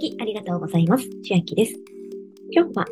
きありがとうございます。千秋です。今日は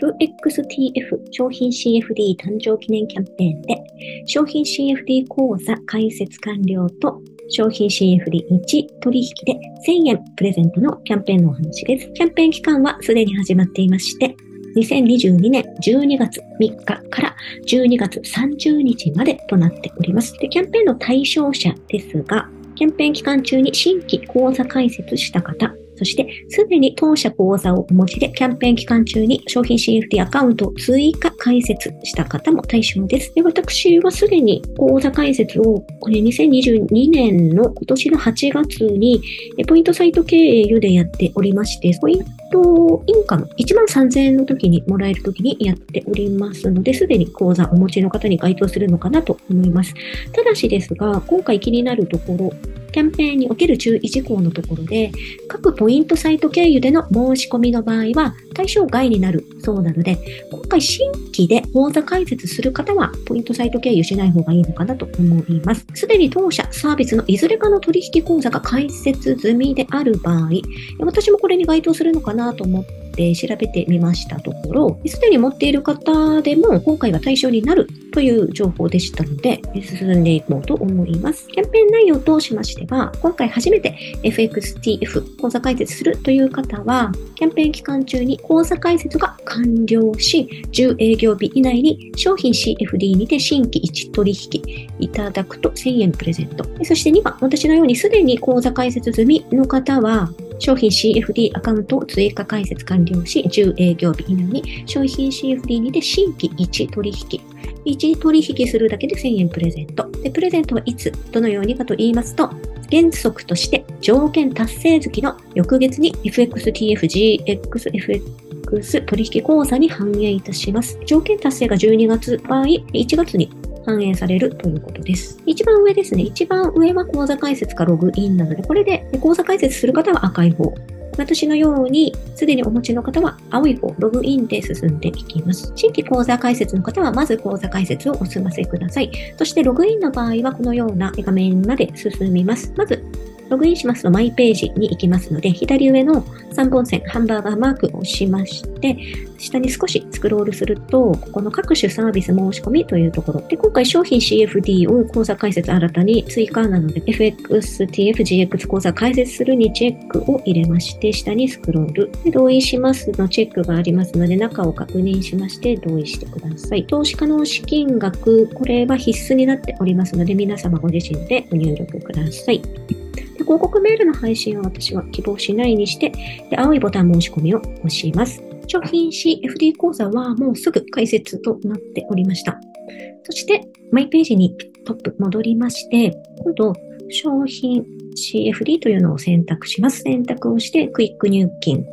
FXTF 商品 CFD 誕生記念キャンペーンで商品 CFD 講座開設完了と商品 CFD1 取引で1000円プレゼントのキャンペーンのお話です。キャンペーン期間はすでに始まっていまして、2022年12月3日から12月30日までとなっております。でキャンペーンの対象者ですが、キャンペーン期間中に新規講座開設した方、そして、すでに当社講座をお持ちで、キャンペーン期間中に商品 CFD アカウントを追加開設した方も対象です。で私はすでに講座開設を、これ2022年の今年の8月に、ポイントサイト経由でやっておりまして、ポイントインカム1万3000円の時にもらえる時にやっておりますので、すでに講座お持ちの方に該当するのかなと思います。ただしですが、今回気になるところ、キャンペーンにおける注意事項のところで、各ポイントサイト経由での申し込みの場合は対象外になるそうなので、今回新規で口座開設する方は、ポイントサイト経由しない方がいいのかなと思います。すでに当社サービスのいずれかの取引口座が開設済みである場合、私もこれに該当するのかなと思って調べてみましたところ、すでに持っている方でも今回は対象になるという情報でしたので、進んでいこうと思います。キャンペーン内容としましては、今回初めて FXTF 講座開設するという方は、キャンペーン期間中に講座開設が完了し、10営業日以内に商品 CFD にて新規1取引いただくと1000円プレゼント。そして2番、私のようにすでに講座開設済みの方は、商品 CFD アカウントを追加開設完了し、10営業日以内に商品 CFD にて新規1取引、1取引するだけで1000円プレゼント。で、プレゼントはいつ、どのようにかと言いますと、原則として条件達成月の翌月に FXTFGXFX 取引口座に反映いたします。条件達成が12月場合、1月に反映されるということです。一番上ですね。一番上は口座開設かログインなので、これで口座開設する方は赤い方。私のように、すでにお持ちの方は青い方、ログインで進んでいきます。新規講座開設の方は、まず講座開設をお済ませください。そして、ログインの場合は、このような画面まで進みます。まず、ログインしますとマイページに行きますので、左上の3本線、ハンバーガーマークを押しまして、下に少しスクロールすると、ここの各種サービス申し込みというところ。で、今回商品 CFD を口座開設新たに追加なので、FXTFGX 口座開設するにチェックを入れまして、下にスクロール。で、同意しますのチェックがありますので、中を確認しまして同意してください。投資可能資金額、これは必須になっておりますので、皆様ご自身でご入力ください。広告メールの配信は私は希望しないにして、で青いボタン申し込みを押します。商品 CFD 講座はもうすぐ解説となっておりました。そして、マイページにトップ戻りまして、今度、商品 CFD というのを選択します。選択をして、クイック入金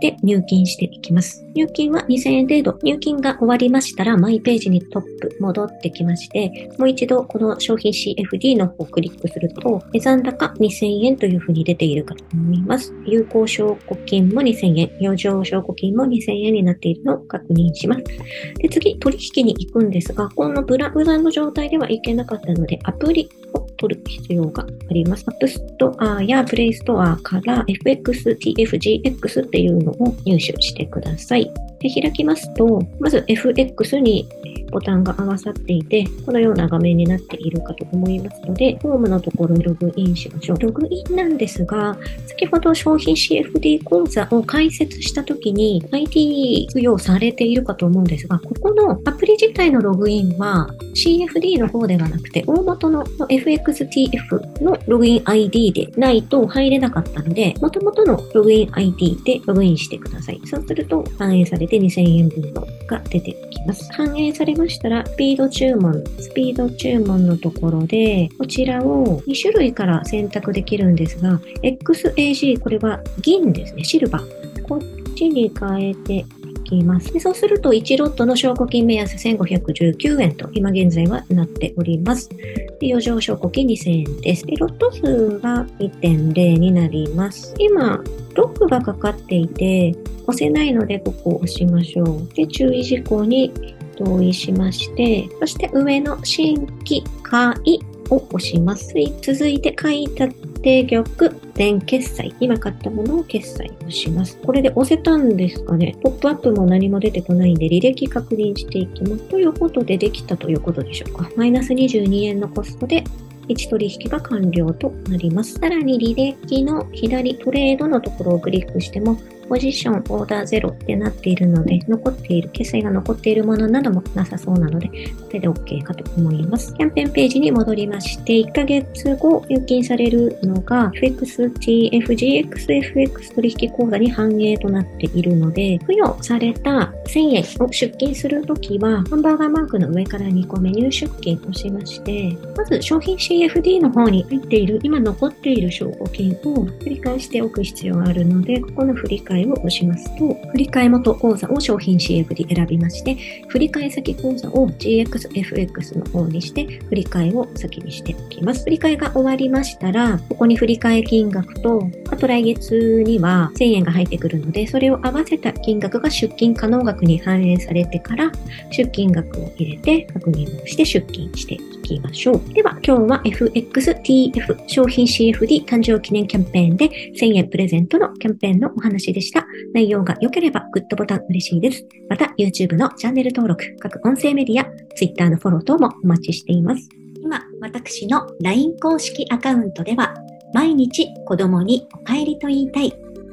で入金していきます。入金は2000円程度。入金が終わりましたら、マイページにトップ戻ってきまして、もう一度この商品 CFD の方をクリックすると、残高2000円というふうに出ているかと思います。有効証拠金も2000円、余剰証拠金も2000円になっているのを確認します。で、次、取引に行くんですが、このブラウザの状態ではいけなかったので、アプリ取る必要があります。App Store やプレイストアから FXTFGX っていうのを入手してください。で開きますと、まず FX にボタンが合わさっていて、このような画面になっているかと思いますので、ホームのところにログインしましょう。ログインなんですが、先ほど商品 CFD 講座を開設したときに IT 付与されているかと思うんですが、ここのアプリ自体のログインは CFD の方ではなくて、大元の FXTF のログイン ID でないと入れなかったので、元々のログイン ID でログインしてください。そうすると反映されで2000円分のが出てきます。反映されましたら、スピード注文、スピード注文のところで、こちらを2種類から選択できるんですが、XAG、これは銀ですね、シルバー。こっちに変えてきます。でそうすると、1ロットの証拠金目安1519円と、今現在はなっております。で余剰証拠金2000円です。でロット数が1.0になります。今、ロックがかかっていて、押せないので、ここを押しましょう。で、注意事項に同意しまして、そして上の新規会を押します。続いて書いた定玉、全決済。今買ったものを決済をします。これで押せたんですかねポップアップも何も出てこないんで履歴確認していきます。ということでできたということでしょうか。マイナス22円のコストで1取引が完了となります。さらに履歴の左トレードのところをクリックしてもポジション、オーダーゼロってなっているので、残っている、決済が残っているものなどもなさそうなので、これで OK かと思います。キャンペーンページに戻りまして、1ヶ月後入金されるのが、FXTFGXFX 取引口座に反映となっているので、付与された1000円を出金するときは、ハンバーガーマークの上から2個目入出金をしまして、まず商品 CFD の方に入っている、今残っている証拠金を繰り返しておく必要があるので、ここの振り返えを押しますと、振替元口座を商品 CF で選びまして、振替先口座を GXFX の方にして、振替を先にしておきます。振替が終わりましたら、ここに振り替え金額と、あと来月には1000円が入ってくるので、それを合わせた金額が出金可能額額に反映されてから、出金額を入れて確認をして出金していきましょう。では、今日は FXTF 商品 CFD 誕生記念キャンペーンで1000円プレゼントのキャンペーンのお話でした。内容が良ければグッドボタン嬉しいです。また YouTube のチャンネル登録、各音声メディア、Twitter のフォロー等もお待ちしています。今、私の LINE 公式アカウントでは、毎日子供にお帰りと言いたい、